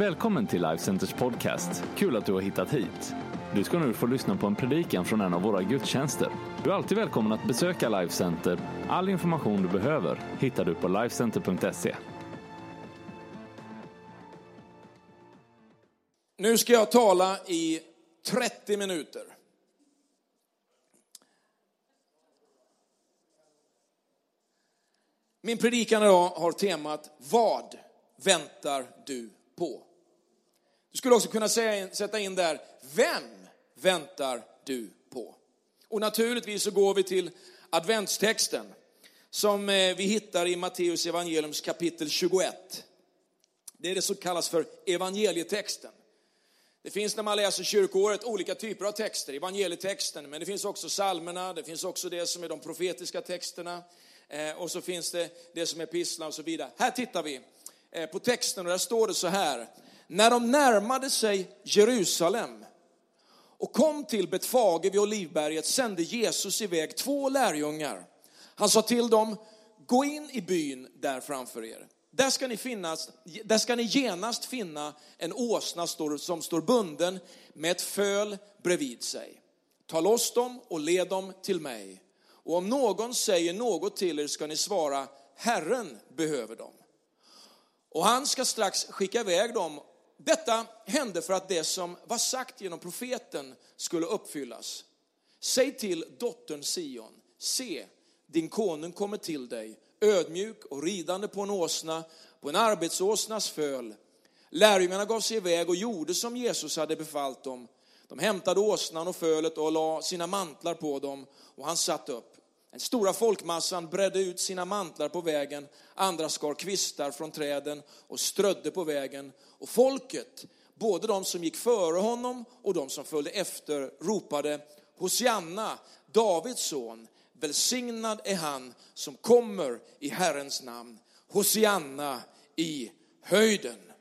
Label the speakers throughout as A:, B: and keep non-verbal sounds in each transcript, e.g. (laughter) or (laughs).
A: Välkommen till Life Centers podcast. Kul att du har hittat hit. Du ska nu få lyssna på en predikan från en av våra gudstjänster. Du är alltid välkommen att besöka Life Center. All information du behöver hittar du på lifecenter.se.
B: Nu ska jag tala i 30 minuter. Min predikan idag har temat Vad väntar du på? Du skulle också kunna säga, sätta in där, vem väntar du på? Och naturligtvis så går vi till adventstexten som eh, vi hittar i Matteus evangeliums kapitel 21. Det är det som kallas för evangelietexten. Det finns när man läser kyrkoåret olika typer av texter, evangelietexten, men det finns också psalmerna, det finns också det som är de profetiska texterna, eh, och så finns det det som är pisslan och så vidare. Här tittar vi eh, på texten och där står det så här, när de närmade sig Jerusalem och kom till Betfage vid Olivberget sände Jesus iväg två lärjungar. Han sa till dem, gå in i byn där framför er. Där ska ni, finnas, där ska ni genast finna en åsna som står bunden med ett föl bredvid sig. Ta loss dem och led dem till mig. Och om någon säger något till er ska ni svara, Herren behöver dem. Och han ska strax skicka iväg dem. Detta hände för att det som var sagt genom profeten skulle uppfyllas. Säg till dottern Sion, se, din konung kommer till dig, ödmjuk och ridande på en åsna, på en arbetsåsnas föl. Lärjungarna gav sig iväg och gjorde som Jesus hade befallt dem. De hämtade åsnan och fölet och la sina mantlar på dem och han satt upp. Den stora folkmassan bredde ut sina mantlar på vägen, andra skar kvistar från träden och strödde på vägen. Och folket, både de som gick före honom och de som följde efter, ropade Hosianna, Davids son, välsignad är han som kommer i Herrens namn. Hosianna i höjden.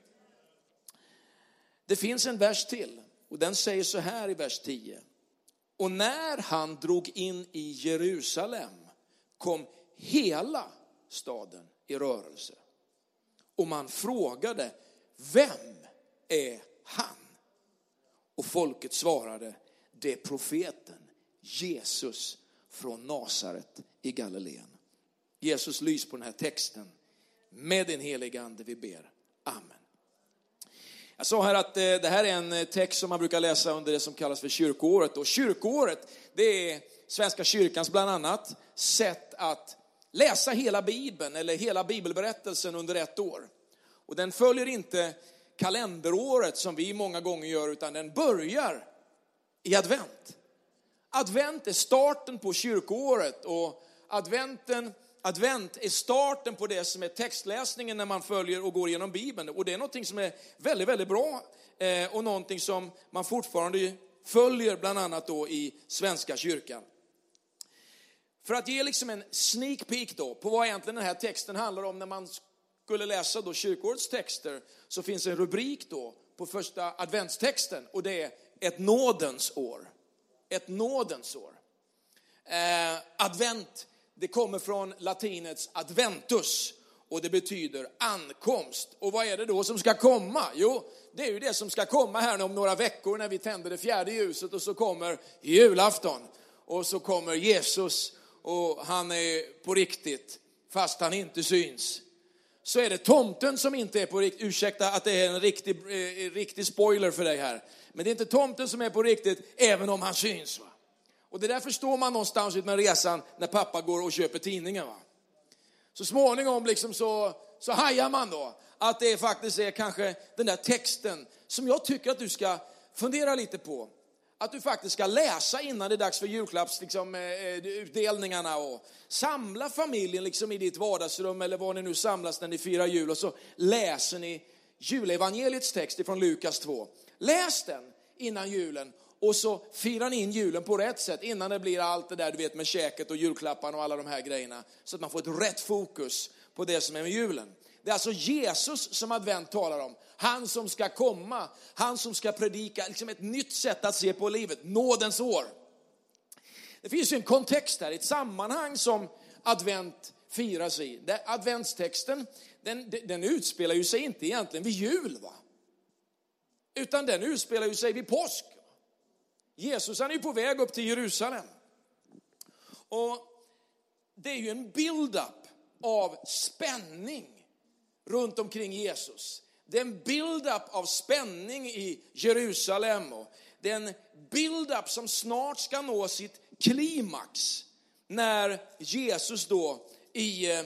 B: Det finns en vers till och den säger så här i vers 10. Och när han drog in i Jerusalem kom hela staden i rörelse. Och man frågade, vem är han? Och folket svarade, det är profeten Jesus från Nasaret i Galileen. Jesus lys på den här texten. Med din heliga ande vi ber. Amen. Jag sa här att eh, det här är en eh, text som man brukar läsa under det som kallas för kyrkoåret. Och kyrkoåret, det är Svenska kyrkans bland annat sätt att läsa hela Bibeln eller hela bibelberättelsen under ett år. Och den följer inte kalenderåret som vi många gånger gör, utan den börjar i advent. Advent är starten på kyrkoåret och adventen, advent är starten på det som är textläsningen när man följer och går igenom Bibeln. Och det är någonting som är väldigt, väldigt bra eh, och någonting som man fortfarande följer bland annat då i Svenska kyrkan. För att ge liksom en sneak peek då på vad egentligen den här texten handlar om när man skulle läsa då kyrkårets texter så finns en rubrik då på första adventstexten och det är ett nådens år ett nådens år. Eh, advent, det kommer från latinets adventus och det betyder ankomst. Och vad är det då som ska komma? Jo, det är ju det som ska komma här om några veckor när vi tänder det fjärde ljuset och så kommer julafton. Och så kommer Jesus och han är på riktigt, fast han inte syns. Så är det tomten som inte är på riktigt, ursäkta att det är en riktig, eh, riktig spoiler för dig här. Men det är inte tomten som är på riktigt, även om han syns. Va? Och det där förstår man någonstans utmed resan när pappa går och köper tidningen. Va? Så småningom liksom så, så hajar man då att det faktiskt är kanske den där texten som jag tycker att du ska fundera lite på. Att du faktiskt ska läsa innan det är dags för julklappsutdelningarna liksom, eh, eh, och samla familjen liksom i ditt vardagsrum eller var ni nu samlas när ni firar jul och så läser ni julevangeliets text ifrån Lukas 2. Läs den innan julen och så firar ni in julen på rätt sätt innan det blir allt det där du vet med käket och julklapparna och alla de här grejerna. Så att man får ett rätt fokus på det som är med julen. Det är alltså Jesus som advent talar om. Han som ska komma, han som ska predika liksom ett nytt sätt att se på livet, nådens år. Det finns ju en kontext här, ett sammanhang som advent firas i. Adventstexten, den, den utspelar ju sig inte egentligen vid jul. Va? Utan den utspelar ju sig vid påsk. Jesus han är ju på väg upp till Jerusalem. Och det är ju en build-up av spänning runt omkring Jesus. Det är en build-up av spänning i Jerusalem. Och det är en build-up som snart ska nå sitt klimax när Jesus då i eh,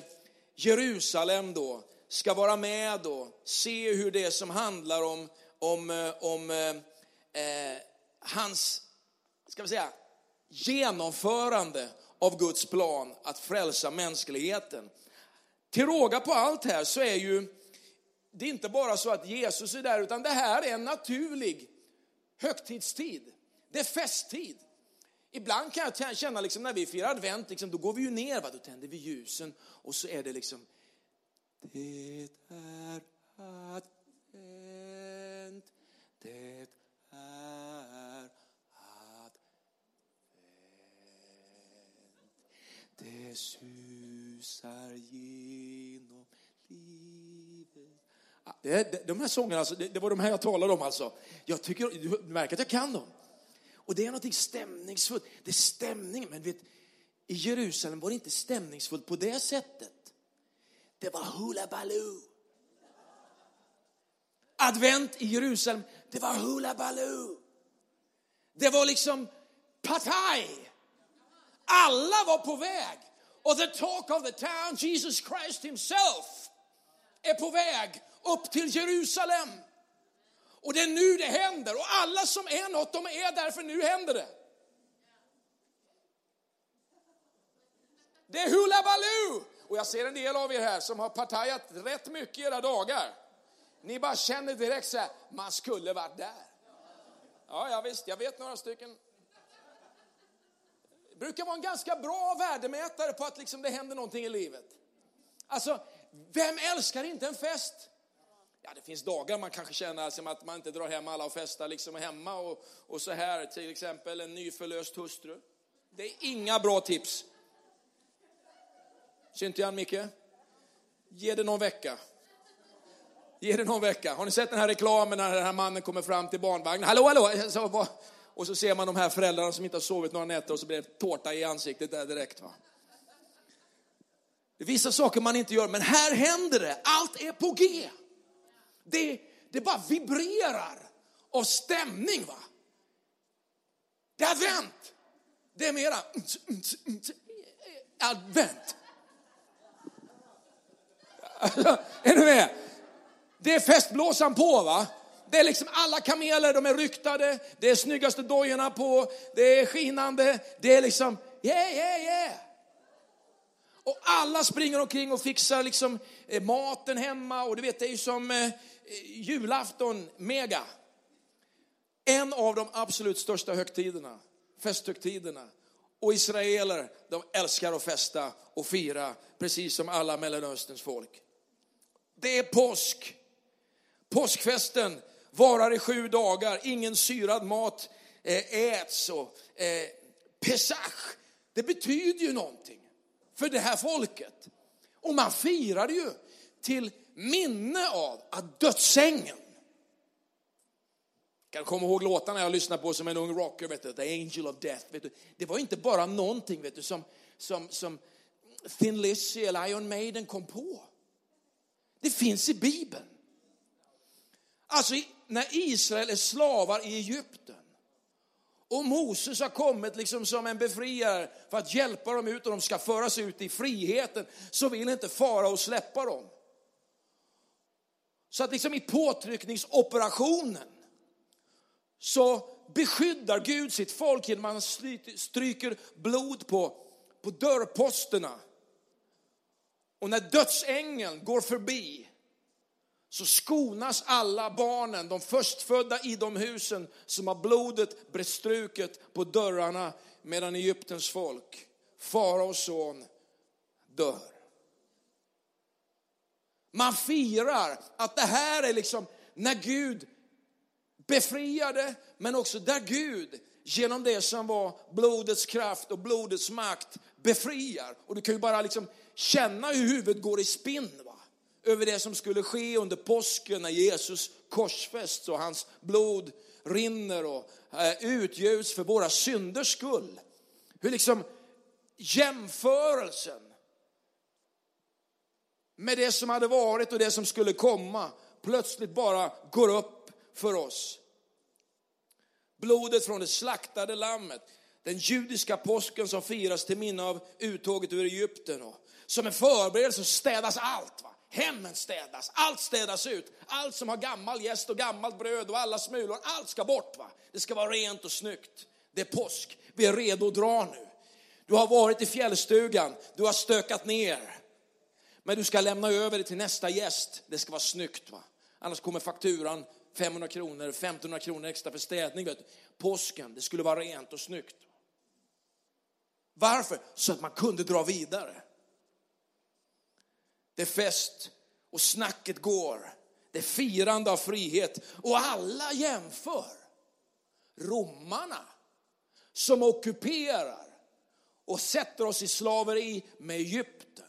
B: Jerusalem då ska vara med och se hur det som handlar om, om, eh, om eh, eh hans, ska vi säga, genomförande av Guds plan att frälsa mänskligheten. Till råga på allt här så är ju det är inte bara så att Jesus är där, utan det här är en naturlig högtidstid. Det är festtid. Ibland kan jag känna liksom när vi firar advent, liksom, då går vi ju ner, va? då tänder vi ljusen och så är det liksom Det är advent, det är advent. Det susar genom livet. Ah, det, de här sångerna, alltså, det, det var de här jag talade om alltså. Jag tycker, du märker att jag kan dem. Och det är någonting stämningsfullt. Det är stämning. Men vet, i Jerusalem var det inte stämningsfullt på det sättet. Det var hula baloo. Advent i Jerusalem, det var hula baloo. Det var liksom partaj. Alla var på väg. Och the talk of the town, Jesus Christ himself, är på väg upp till Jerusalem. Och det är nu det händer. Och alla som är något, de är där för nu händer det. Det är hula baloo. Och jag ser en del av er här som har partajat rätt mycket i era dagar. Ni bara känner direkt så här, man skulle varit där. Ja, ja visst, jag vet några stycken. Det brukar vara en ganska bra värdemätare på att liksom det händer någonting i livet. Alltså, vem älskar inte en fest? Ja, det finns dagar man kanske känner som att man inte drar hem alla och festar liksom hemma och, och så här, till exempel en nyförlöst hustru. Det är inga bra tips. Syns Micke? Ge det någon vecka. Ge det någon vecka. Har ni sett den här reklamen när den här mannen kommer fram till barnvagnen? Hallå, hallå! Och så ser man de här föräldrarna som inte har sovit några nätter och så blir det tårta i ansiktet där direkt. Va? Det är vissa saker man inte gör, men här händer det. Allt är på G. Det, det bara vibrerar av stämning. va? Det är advent. Det är mera advent. (laughs) är ni med? Det är festblåsan på va? Det är liksom alla kameler, de är ryktade, det är snyggaste dojorna på, det är skinande, det är liksom yeah, yeah, yeah. Och alla springer omkring och fixar liksom eh, maten hemma och du vet det är ju som eh, eh, julafton, mega. En av de absolut största högtiderna, festhögtiderna. Och israeler, de älskar att festa och fira, precis som alla Mellanösterns folk. Det är påsk. Påskfesten varar i sju dagar, ingen syrad mat eh, äts. Och, eh, Pesach, det betyder ju någonting för det här folket. Och man firar ju till minne av att dödsängeln, kan komma ihåg låtarna jag lyssnade på som en ung rocker, vet du, The Angel of Death. Vet du. Det var inte bara någonting vet du, som, som, som Thin Lizzy eller Iron Maiden kom på. Det finns i Bibeln. Alltså när Israel är slavar i Egypten och Moses har kommit liksom som en befriare för att hjälpa dem ut och de ska föras ut i friheten så vill inte farao släppa dem. Så att liksom i påtryckningsoperationen så beskyddar Gud sitt folk genom att han stryker blod på, på dörrposterna. Och när dödsängeln går förbi så skonas alla barnen, de förstfödda i de husen som har blodet bestruket på dörrarna medan Egyptens folk, faraos son, dör. Man firar att det här är liksom när Gud befriade, men också där Gud genom det som var blodets kraft och blodets makt befriar. Och du kan ju bara liksom känna hur huvudet går i spinn. Va? Över det som skulle ske under påsken när Jesus korsfästs och hans blod rinner och eh, utgjuts för våra synders skull. Hur liksom jämförelsen med det som hade varit och det som skulle komma plötsligt bara går upp för oss. Blodet från det slaktade lammet, den judiska påsken som firas till minne av uttåget ur Egypten. Och som en förberedelse städas allt. Va? Hemmen städas, allt städas ut. Allt som har gammal gäst och gammalt bröd och alla smulor, allt ska bort. Va? Det ska vara rent och snyggt. Det är påsk, vi är redo att dra nu. Du har varit i fjällstugan, du har stökat ner. Men du ska lämna över det till nästa gäst. Det ska vara snyggt. Va? Annars kommer fakturan 500 kronor, 1500 kronor extra för städning. Vet du. Påsken, det skulle vara rent och snyggt. Varför? Så att man kunde dra vidare. Det är fest och snacket går. Det är firande av frihet och alla jämför romarna som ockuperar och sätter oss i slaveri med Egypten.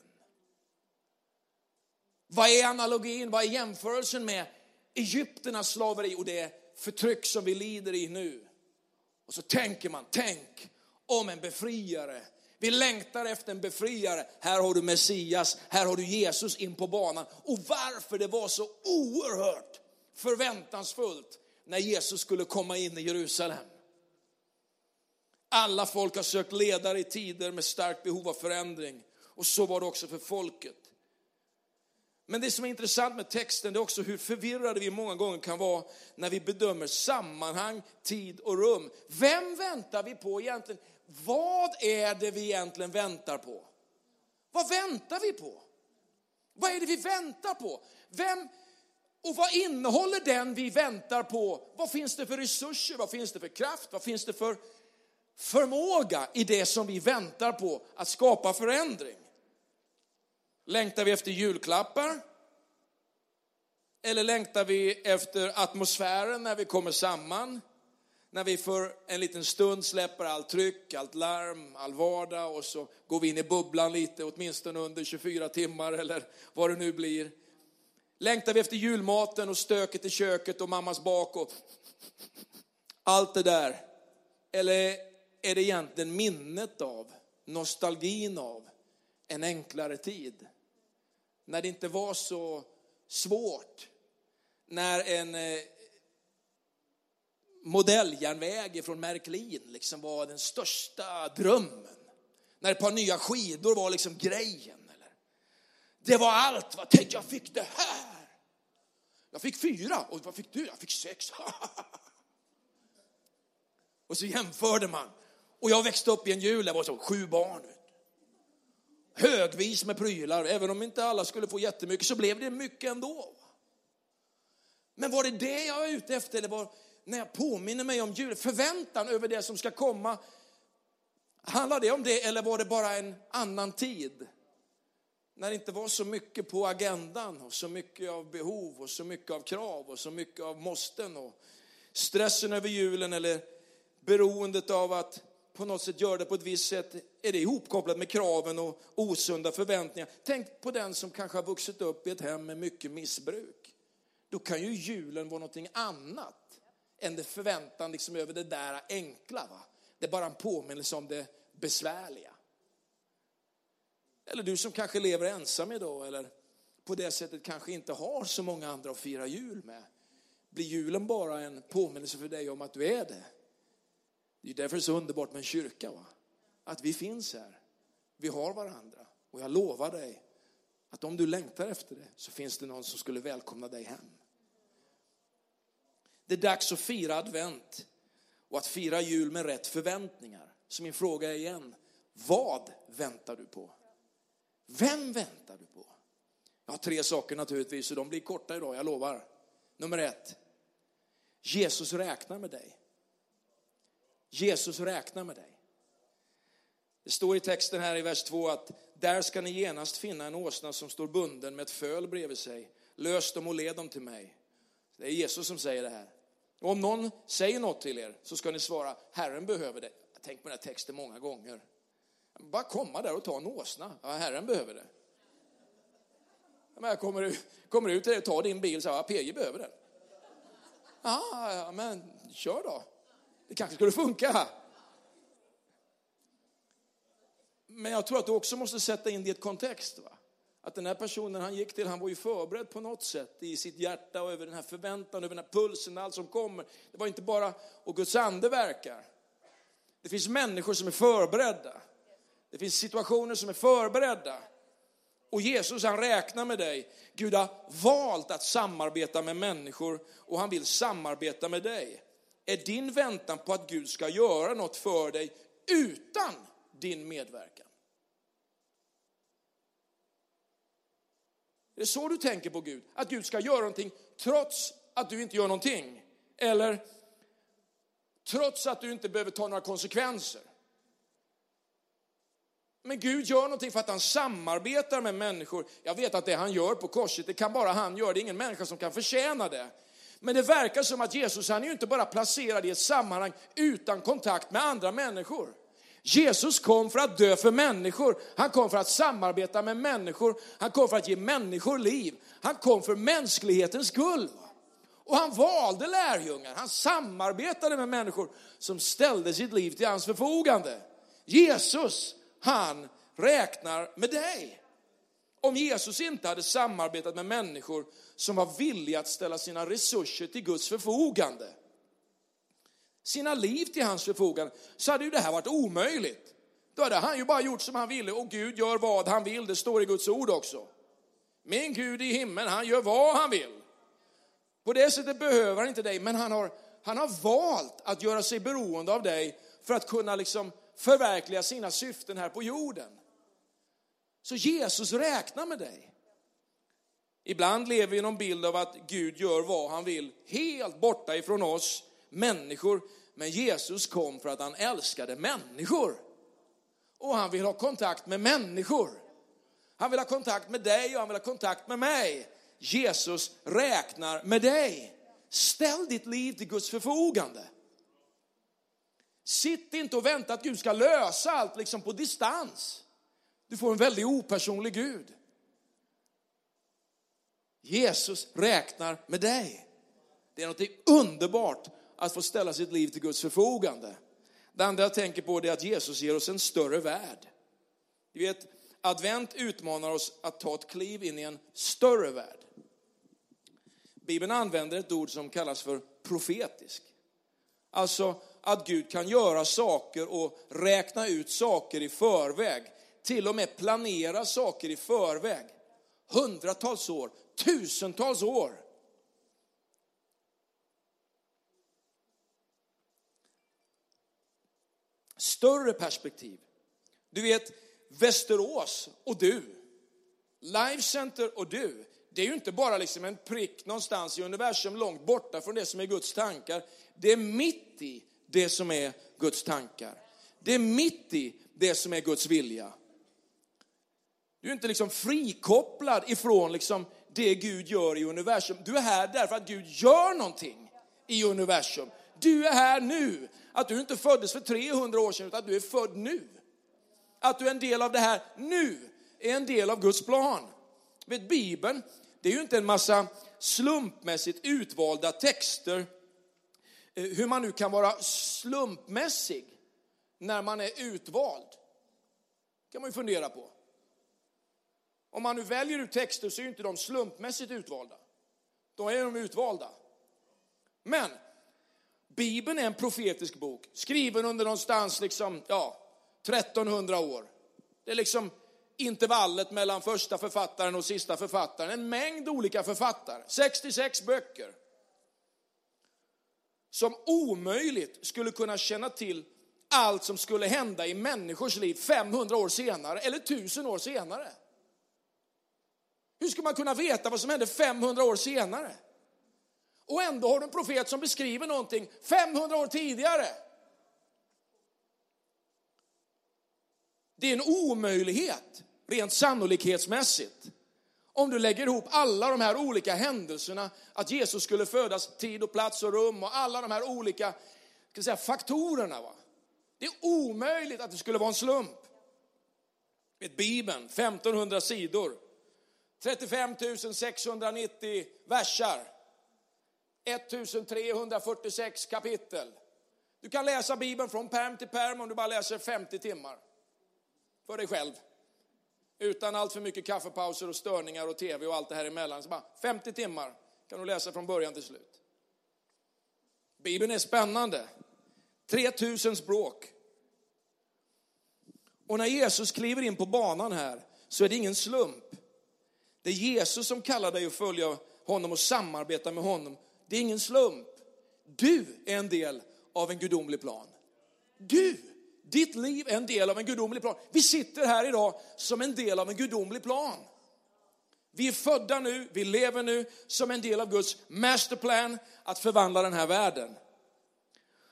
B: Vad är analogin, vad är jämförelsen med Egypternas slaveri och det förtryck som vi lider i nu? Och så tänker man, tänk om en befriare vi längtar efter en befriare. Här har du Messias, här har du Jesus in på banan. Och varför det var så oerhört förväntansfullt när Jesus skulle komma in i Jerusalem. Alla folk har sökt ledare i tider med starkt behov av förändring. Och så var det också för folket. Men det som är intressant med texten det är också hur förvirrade vi många gånger kan vara när vi bedömer sammanhang, tid och rum. Vem väntar vi på egentligen? vad är det vi egentligen väntar på? Vad väntar vi på? Vad är det vi väntar på? Vem, och vad innehåller den vi väntar på? Vad finns det för resurser? Vad finns det för kraft? Vad finns det för förmåga i det som vi väntar på att skapa förändring? Längtar vi efter julklappar? Eller längtar vi efter atmosfären när vi kommer samman? när vi för en liten stund släpper allt tryck, allt larm, all vardag och så går vi in i bubblan lite, åtminstone under 24 timmar eller vad det nu blir. Längtar vi efter julmaten och stöket i köket och mammas bak och allt det där? Eller är det egentligen minnet av, nostalgin av en enklare tid? När det inte var så svårt, när en eh, modelljärnväg från Märklin liksom var den största drömmen. När ett par nya skidor var liksom grejen. Eller? Det var allt. Va? Tänk, jag fick det här. Jag fick fyra. Och vad fick du? Jag fick sex. (laughs) och så jämförde man. Och jag växte upp i en jul, det var så sju barn. Högvis med prylar. Även om inte alla skulle få jättemycket så blev det mycket ändå. Men var det det jag var ute efter? Eller var, när jag påminner mig om jul, förväntan över det som ska komma. Handlar det om det eller var det bara en annan tid? När det inte var så mycket på agendan och så mycket av behov och så mycket av krav och så mycket av måsten och stressen över julen eller beroendet av att på något sätt göra det på ett visst sätt, är det ihopkopplat med kraven och osunda förväntningar. Tänk på den som kanske har vuxit upp i ett hem med mycket missbruk. Då kan ju julen vara någonting annat än det förväntan liksom över det där enkla. Va? Det är bara en påminnelse om det besvärliga. Eller du som kanske lever ensam idag eller på det sättet kanske inte har så många andra att fira jul med. Blir julen bara en påminnelse för dig om att du är det? Det är därför det är så underbart med en kyrka. Va? Att vi finns här. Vi har varandra. Och jag lovar dig att om du längtar efter det så finns det någon som skulle välkomna dig hem. Det är dags att fira advent och att fira jul med rätt förväntningar. Så min fråga är igen, vad väntar du på? Vem väntar du på? Jag har tre saker naturligtvis och de blir korta idag, jag lovar. Nummer ett, Jesus räknar med dig. Jesus räknar med dig. Det står i texten här i vers 2 att där ska ni genast finna en åsna som står bunden med ett föl bredvid sig. Lös dem och led dem till mig. Det är Jesus som säger det här. Och om någon säger något till er så ska ni svara, Herren behöver det. Jag har tänkt på den här texten många gånger. Bara komma där och ta en åsna. Ja, Herren behöver det. Men jag kommer, ut- kommer ut till dig och tar din bil och säger, ja, PJ behöver den. Ja, men kör då. Det kanske skulle funka. Men jag tror att du också måste sätta in det i ett kontext. Va? Att den här personen han gick till, han var ju förberedd på något sätt i sitt hjärta och över den här förväntan, över den här pulsen, allt som kommer. Det var inte bara, och Guds ande verkar. Det finns människor som är förberedda. Det finns situationer som är förberedda. Och Jesus han räknar med dig. Gud har valt att samarbeta med människor och han vill samarbeta med dig. Är din väntan på att Gud ska göra något för dig utan din medverkan? Är det så du tänker på Gud? Att Gud ska göra någonting trots att du inte gör någonting? Eller trots att du inte behöver ta några konsekvenser? Men Gud gör någonting för att han samarbetar med människor. Jag vet att det han gör på korset, det kan bara han göra. Det är ingen människa som kan förtjäna det. Men det verkar som att Jesus, han är ju inte bara placerad i ett sammanhang utan kontakt med andra människor. Jesus kom för att dö för människor. Han kom för att samarbeta med människor. Han kom för att ge människor liv. Han kom för mänsklighetens skull. Och han valde lärjungar. Han samarbetade med människor som ställde sitt liv till hans förfogande. Jesus, han räknar med dig. Om Jesus inte hade samarbetat med människor som var villiga att ställa sina resurser till Guds förfogande, sina liv till hans förfogande, så hade ju det här varit omöjligt. Då hade han ju bara gjort som han ville och Gud gör vad han vill, det står i Guds ord också. Min Gud i himlen, han gör vad han vill. På det sättet behöver han inte dig, men han har, han har valt att göra sig beroende av dig för att kunna liksom förverkliga sina syften här på jorden. Så Jesus räknar med dig. Ibland lever vi i någon bild av att Gud gör vad han vill, helt borta ifrån oss människor. Men Jesus kom för att han älskade människor. Och han vill ha kontakt med människor. Han vill ha kontakt med dig och han vill ha kontakt med mig. Jesus räknar med dig. Ställ ditt liv till Guds förfogande. Sitt inte och vänta att Gud ska lösa allt liksom på distans. Du får en väldigt opersonlig Gud. Jesus räknar med dig. Det är något underbart att få ställa sitt liv till Guds förfogande. Det andra jag tänker på är att Jesus ger oss en större värld. Du vet, advent utmanar oss att ta ett kliv in i en större värld. Bibeln använder ett ord som kallas för profetisk. Alltså att Gud kan göra saker och räkna ut saker i förväg. Till och med planera saker i förväg. Hundratals år, tusentals år. Större perspektiv. Du vet, Västerås och du, Life Center och du, det är ju inte bara liksom en prick någonstans i universum långt borta från det som är Guds tankar. Det är mitt i det som är Guds tankar. Det är mitt i det som är Guds vilja. Du är inte liksom frikopplad ifrån liksom det Gud gör i universum. Du är här därför att Gud gör någonting i universum. Du är här nu. Att du inte föddes för 300 år sedan utan att du är född nu. Att du är en del av det här nu är en del av Guds plan. Vet, Bibeln, det är ju inte en massa slumpmässigt utvalda texter. Eh, hur man nu kan vara slumpmässig när man är utvald. kan man ju fundera på. Om man nu väljer ut texter så är ju inte de slumpmässigt utvalda. Då är de utvalda. Men Bibeln är en profetisk bok, skriven under någonstans liksom, ja, 1300 år. Det är liksom intervallet mellan första författaren och sista författaren. En mängd olika författare, 66 böcker. Som omöjligt skulle kunna känna till allt som skulle hända i människors liv 500 år senare eller 1000 år senare. Hur ska man kunna veta vad som hände 500 år senare? Och ändå har du en profet som beskriver någonting 500 år tidigare. Det är en omöjlighet, rent sannolikhetsmässigt. Om du lägger ihop alla de här olika händelserna, att Jesus skulle födas, tid och plats och rum och alla de här olika ska säga, faktorerna. Va? Det är omöjligt att det skulle vara en slump. Vet, Bibeln, 1500 sidor. 35 690 versar. 1346 kapitel. Du kan läsa Bibeln från perm till perm om du bara läser 50 timmar. För dig själv. Utan allt för mycket kaffepauser och störningar och tv och allt det här emellan. Så bara 50 timmar kan du läsa från början till slut. Bibeln är spännande. 3000 språk. Och när Jesus kliver in på banan här så är det ingen slump. Det är Jesus som kallar dig att följa honom och samarbeta med honom. Det är ingen slump. Du är en del av en gudomlig plan. Du, ditt liv är en del av en gudomlig plan. Vi sitter här idag som en del av en gudomlig plan. Vi är födda nu, vi lever nu som en del av Guds masterplan att förvandla den här världen.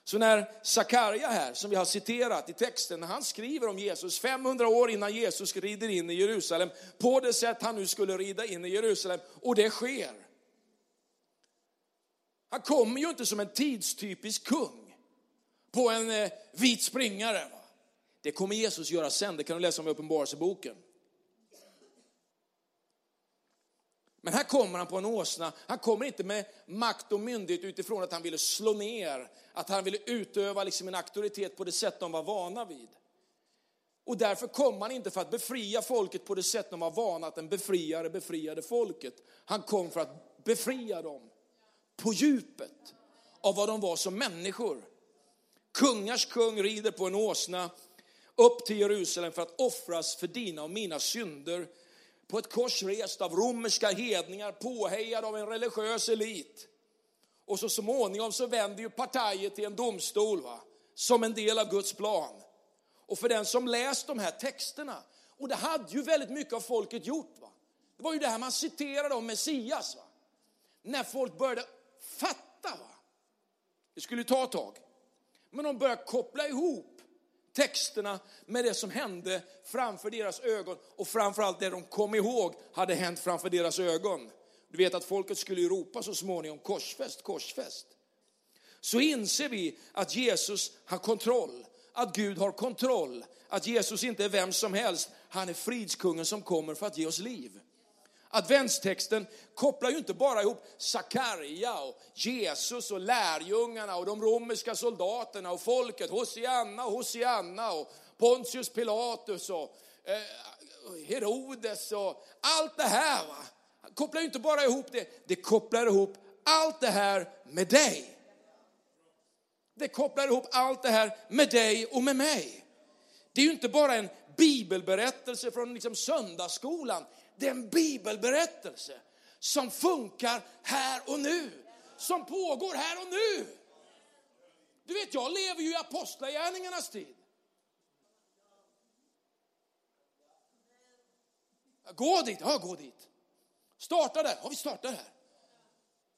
B: Så när Sakarja här, som vi har citerat i texten, när han skriver om Jesus 500 år innan Jesus rider in i Jerusalem, på det sätt han nu skulle rida in i Jerusalem, och det sker. Han kommer ju inte som en tidstypisk kung på en eh, vit springare. Va? Det kommer Jesus göra sen, det kan du läsa om i Uppenbarelseboken. Men här kommer han på en åsna. Han kommer inte med makt och myndighet utifrån att han ville slå ner, att han ville utöva liksom en auktoritet på det sätt de var vana vid. Och därför kom han inte för att befria folket på det sätt de var vana att en befriare befriade folket. Han kom för att befria dem på djupet av vad de var som människor. Kungars kung rider på en åsna upp till Jerusalem för att offras för dina och mina synder på ett kors rest av romerska hedningar, påhejad av en religiös elit. Och så småningom så vänder ju partiet till en domstol va? som en del av Guds plan. Och för den som läst de här texterna, och det hade ju väldigt mycket av folket gjort. Va? Det var ju det här man citerade om Messias. Va? När folk började fatta. Va? Det skulle ta ett tag. Men de började koppla ihop texterna med det som hände framför deras ögon och framförallt det de kom ihåg hade hänt framför deras ögon. Du vet att folket skulle ju ropa så småningom korsfäst, korsfäst. Så inser vi att Jesus har kontroll, att Gud har kontroll, att Jesus inte är vem som helst, han är fridskungen som kommer för att ge oss liv. Adventstexten kopplar ju inte bara ihop Sakarja och Jesus och lärjungarna och de romerska soldaterna och folket, Hosianna och Hosianna och Pontius Pilatus och eh, Herodes och allt det här. Va? Kopplar ju inte bara ihop det, det kopplar ihop allt det här med dig. Det kopplar ihop allt det här med dig och med mig. Det är ju inte bara en bibelberättelse från liksom söndagsskolan det är en bibelberättelse som funkar här och nu. Som pågår här och nu. Du vet, jag lever ju i apostlagärningarnas tid. Gå dit, ja gå dit. Starta där, ja vi startar här.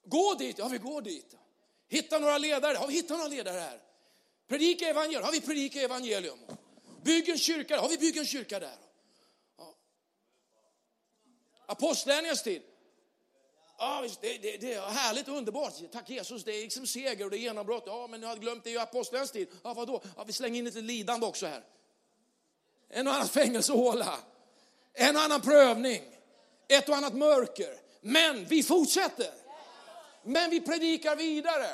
B: Gå dit, ja vi går dit. Hitta några ledare, ja vi hittar några ledare här. Predika evangelium, ja vi predikar evangelium. Bygg en kyrka, ja vi bygger en kyrka där. Apostlagärningarnas tid. Ja, det, det, det, är härligt och underbart. Tack Jesus, det är liksom seger och det är genombrott. Ja, men du hade glömt det i apostlärningarnas tid. Ja, vadå? Ja, vi slänger in lite lidande också här. En och annan fängelsehåla. En och annan prövning. Ett och annat mörker. Men vi fortsätter. Men vi predikar vidare.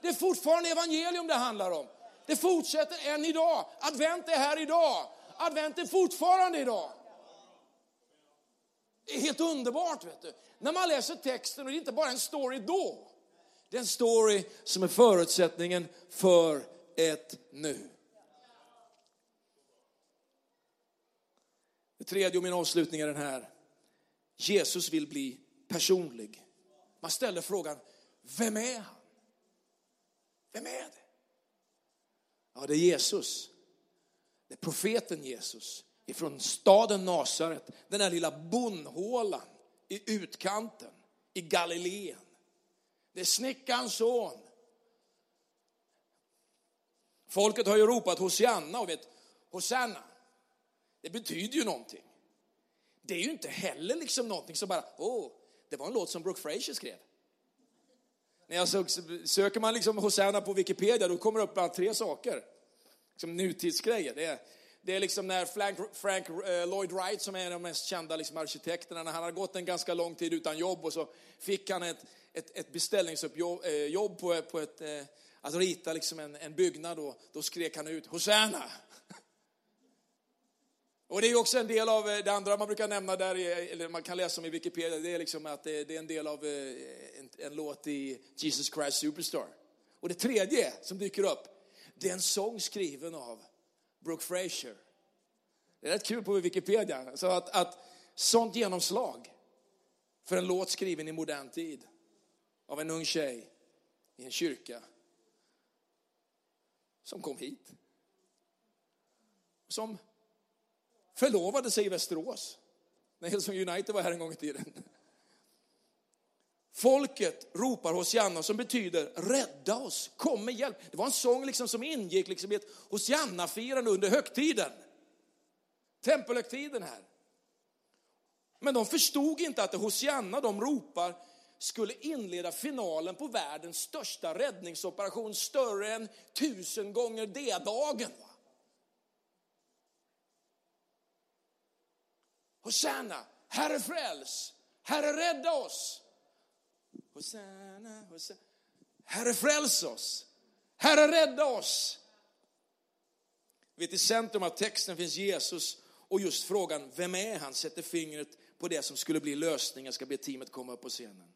B: Det är fortfarande evangelium det handlar om. Det fortsätter än idag. Advent är här idag. Advent är fortfarande idag. Det är helt underbart, vet du. När man läser texten, och det är inte bara en story då. Det är en story som är förutsättningen för ett nu. Det tredje och min avslutning är den här. Jesus vill bli personlig. Man ställer frågan, vem är han? Vem är det? Ja, det är Jesus. Det är profeten Jesus ifrån staden Nasaret, den här lilla bondhålan i utkanten i Galileen. Det är snickarens son. Folket har ju ropat Hosianna och vet, Hosanna, det betyder ju någonting. Det är ju inte heller liksom någonting som bara, åh, det var en låt som Brooke Fraser skrev. När jag söker man liksom Hosanna på Wikipedia, då kommer det upp bara tre saker. Som nutidsgrejer. Det är det är liksom när Frank, Frank eh, Lloyd Wright, som är en av de mest kända liksom arkitekterna, när han hade gått en ganska lång tid utan jobb och så fick han ett, ett, ett beställningsjobb eh, på, på ett, eh, att rita liksom en, en byggnad. Och, då skrek han ut Hosanna! (laughs) Och det är också en del av eh, det andra man brukar nämna där, eller man kan läsa om i Wikipedia, det är liksom att det, är en del av eh, en, en låt i Jesus Christ Superstar. Och det tredje som dyker upp, det är en sång skriven av Brooke Fraser. Det är rätt kul på Wikipedia. Så att, att sånt genomslag för en låt skriven i modern tid av en ung tjej i en kyrka som kom hit. Som förlovade sig i Västerås när Hillsong United var här en gång i tiden. Folket ropar Hosianna som betyder rädda oss, kom med hjälp. Det var en sång liksom som ingick liksom i ett Hosianna-firande under högtiden. Tempelhögtiden här. Men de förstod inte att det Hosianna de ropar skulle inleda finalen på världens största räddningsoperation, större än tusen gånger D-dagen. Hosanna, Herre fräls, Herre rädda oss. Hosanna, Hosanna. Herre fräls oss. Herre rädda oss. Vet, I centrum av texten finns Jesus och just frågan, vem är han? Sätter fingret på det som skulle bli lösningen. ska be teamet komma upp på scenen.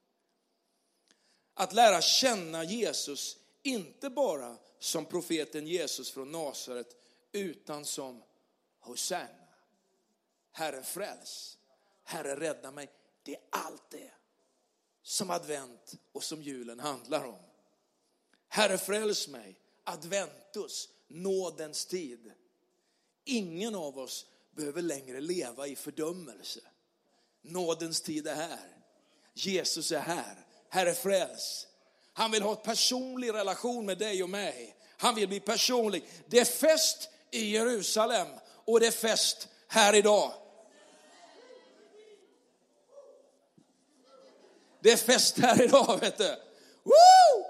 B: Att lära känna Jesus, inte bara som profeten Jesus från Nasaret, utan som Hosanna. Herre fräls, Herre rädda mig. Det är allt det som advent och som julen handlar om. Herre fräls mig, adventus, nådens tid. Ingen av oss behöver längre leva i fördömelse. Nådens tid är här. Jesus är här. Herre fräls. Han vill ha en personlig relation med dig och mig. Han vill bli personlig. Det är fest i Jerusalem och det är fest här idag. Det är fest här idag, vet du. Woo!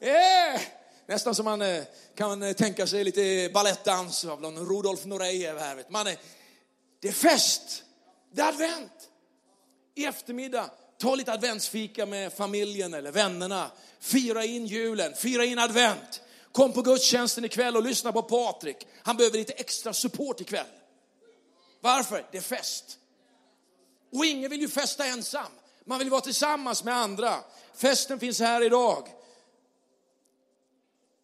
B: Yeah! Nästan som man eh, kan eh, tänka sig lite balettdans av någon Rudolf Nurejev här. Vet man det är fest, det är advent. I eftermiddag, ta lite adventsfika med familjen eller vännerna. Fira in julen, fira in advent. Kom på gudstjänsten ikväll och lyssna på Patrik. Han behöver lite extra support ikväll. Varför? Det är fest. Och ingen vill ju festa ensam. Man vill vara tillsammans med andra. Festen finns här idag.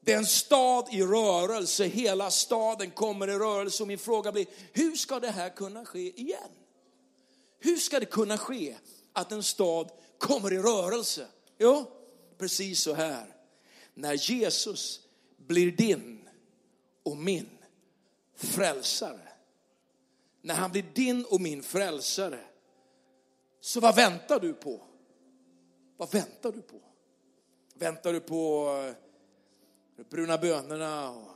B: Det är en stad i rörelse, hela staden kommer i rörelse och min fråga blir, hur ska det här kunna ske igen? Hur ska det kunna ske att en stad kommer i rörelse? Jo, precis så här. När Jesus blir din och min frälsare. När han blir din och min frälsare så vad väntar du på? Vad väntar du på? Väntar du på de bruna bönorna och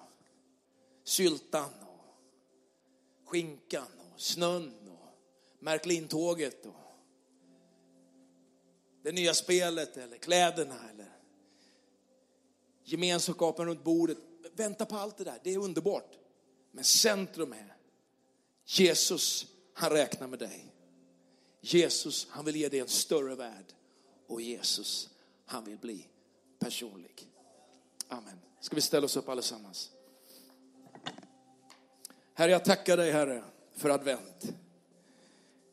B: syltan och skinkan och snön och Märklintåget och det nya spelet eller kläderna eller gemenskapen runt bordet. Vänta på allt det där, det är underbart. Men centrum är Jesus, han räknar med dig. Jesus, han vill ge dig en större värld. Och Jesus, han vill bli personlig. Amen. Ska vi ställa oss upp allesammans? Herre, jag tackar dig, Herre, för advent.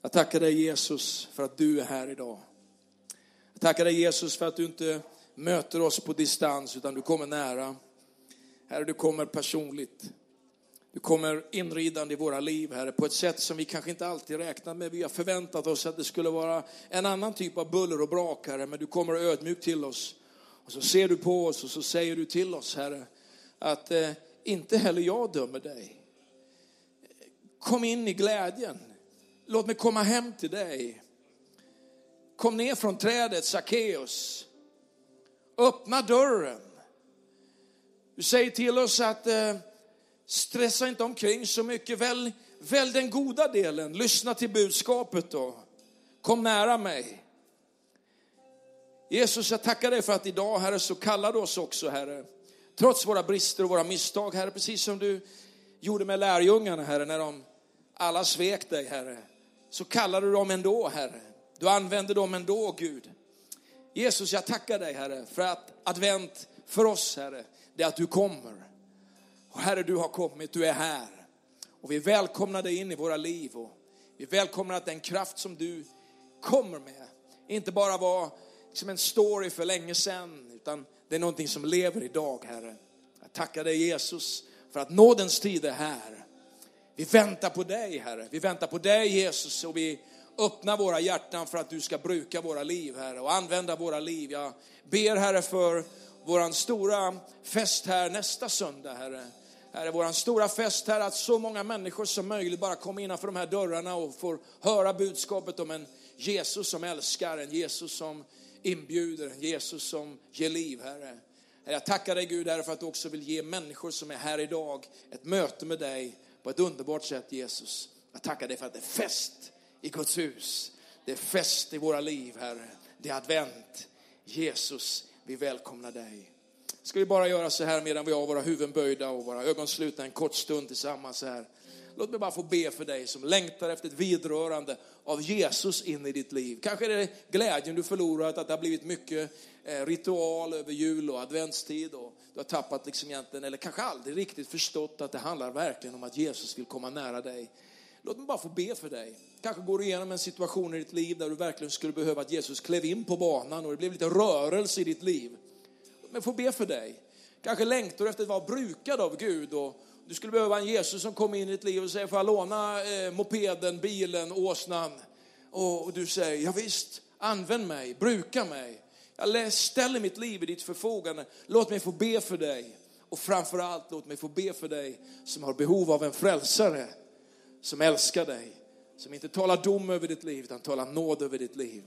B: Jag tackar dig, Jesus, för att du är här idag. Jag tackar dig, Jesus, för att du inte möter oss på distans, utan du kommer nära. Herre, du kommer personligt. Du kommer inridande i våra liv, Herre, på ett sätt som vi kanske inte alltid räknat med. Vi har förväntat oss att det skulle vara en annan typ av buller och brak, Herre, men du kommer ödmjukt till oss. Och så ser du på oss och så säger du till oss, Herre, att eh, inte heller jag dömer dig. Kom in i glädjen. Låt mig komma hem till dig. Kom ner från trädet, Sackeus. Öppna dörren. Du säger till oss att eh, Stressa inte omkring så mycket. Välj, välj den goda delen. Lyssna till budskapet då. Kom nära mig. Jesus, jag tackar dig för att idag, Herre, så kallar du oss också, Herre. Trots våra brister och våra misstag, Herre, precis som du gjorde med lärjungarna, Herre, när de alla svek dig, Herre, så kallade du dem ändå, Herre. Du använde dem ändå, Gud. Jesus, jag tackar dig, Herre, för att advent för oss, Herre, det är att du kommer. Och Herre, du har kommit, du är här. Och vi välkomnar dig in i våra liv. Och vi välkomnar att den kraft som du kommer med, inte bara var liksom en story för länge sedan, utan det är någonting som lever idag, Herre. Jag tackar dig Jesus för att nådens tid är här. Vi väntar på dig, Herre. Vi väntar på dig, Jesus, och vi öppnar våra hjärtan för att du ska bruka våra liv, Herre, och använda våra liv. Jag ber, Herre, för våran stora fest här nästa söndag, Herre. Här är vår stora fest här, att så många människor som möjligt bara kommer innanför de här dörrarna och får höra budskapet om en Jesus som älskar, en Jesus som inbjuder, en Jesus som ger liv, Herre. Jag tackar dig Gud Herre för att du också vill ge människor som är här idag ett möte med dig på ett underbart sätt Jesus. Jag tackar dig för att det är fest i Guds hus. Det är fest i våra liv Herre. Det är advent. Jesus, vi välkomnar dig. Ska vi bara göra så här medan vi har våra huvuden böjda och våra ögon slutna en kort stund tillsammans här. Låt mig bara få be för dig som längtar efter ett vidrörande av Jesus in i ditt liv. Kanske är det glädjen du förlorat, att det har blivit mycket eh, ritual över jul och adventstid och du har tappat liksom egentligen, eller kanske aldrig riktigt förstått att det handlar verkligen om att Jesus vill komma nära dig. Låt mig bara få be för dig. Kanske går du igenom en situation i ditt liv där du verkligen skulle behöva att Jesus klev in på banan och det blev lite rörelse i ditt liv jag får få be för dig. Kanske längtar du efter att vara brukad av Gud och du skulle behöva en Jesus som kommer in i ditt liv och säger, får jag låna eh, mopeden, bilen, åsnan? Och, och du säger, ja visst, använd mig, bruka mig. Jag ställer mitt liv i ditt förfogande. Låt mig få be för dig. Och framförallt låt mig få be för dig som har behov av en frälsare. Som älskar dig. Som inte talar dom över ditt liv utan talar nåd över ditt liv.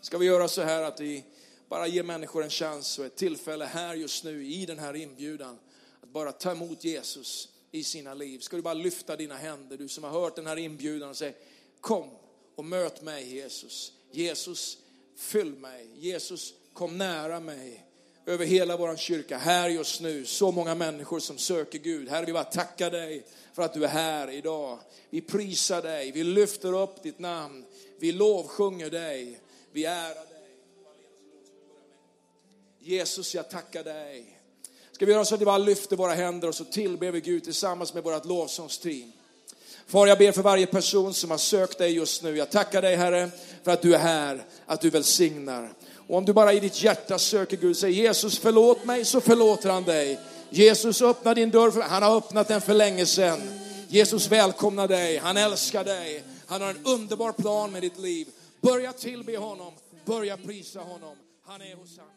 B: Ska vi göra så här att vi bara ge människor en chans och ett tillfälle här just nu i den här inbjudan att bara ta emot Jesus i sina liv. Ska du bara lyfta dina händer, du som har hört den här inbjudan och säga kom och möt mig Jesus. Jesus, fyll mig. Jesus, kom nära mig. Över hela vår kyrka, här just nu, så många människor som söker Gud. Herre, vi bara tackar dig för att du är här idag. Vi prisar dig, vi lyfter upp ditt namn, vi lovsjunger dig, vi ärar dig. Jesus, jag tackar dig Ska vi göra så att vi bara lyfter våra händer och så tillber vi Gud tillsammans med vårt lovsångsteam. Far, jag ber för varje person som har sökt dig just nu. Jag tackar dig Herre för att du är här, att du välsignar. Och om du bara i ditt hjärta söker Gud, säger Jesus förlåt mig, så förlåter han dig. Jesus öppnar din dörr, för, han har öppnat den för länge sedan. Jesus välkomnar dig, han älskar dig. Han har en underbar plan med ditt liv. Börja tillbe honom, börja prisa honom. Han är hos honom.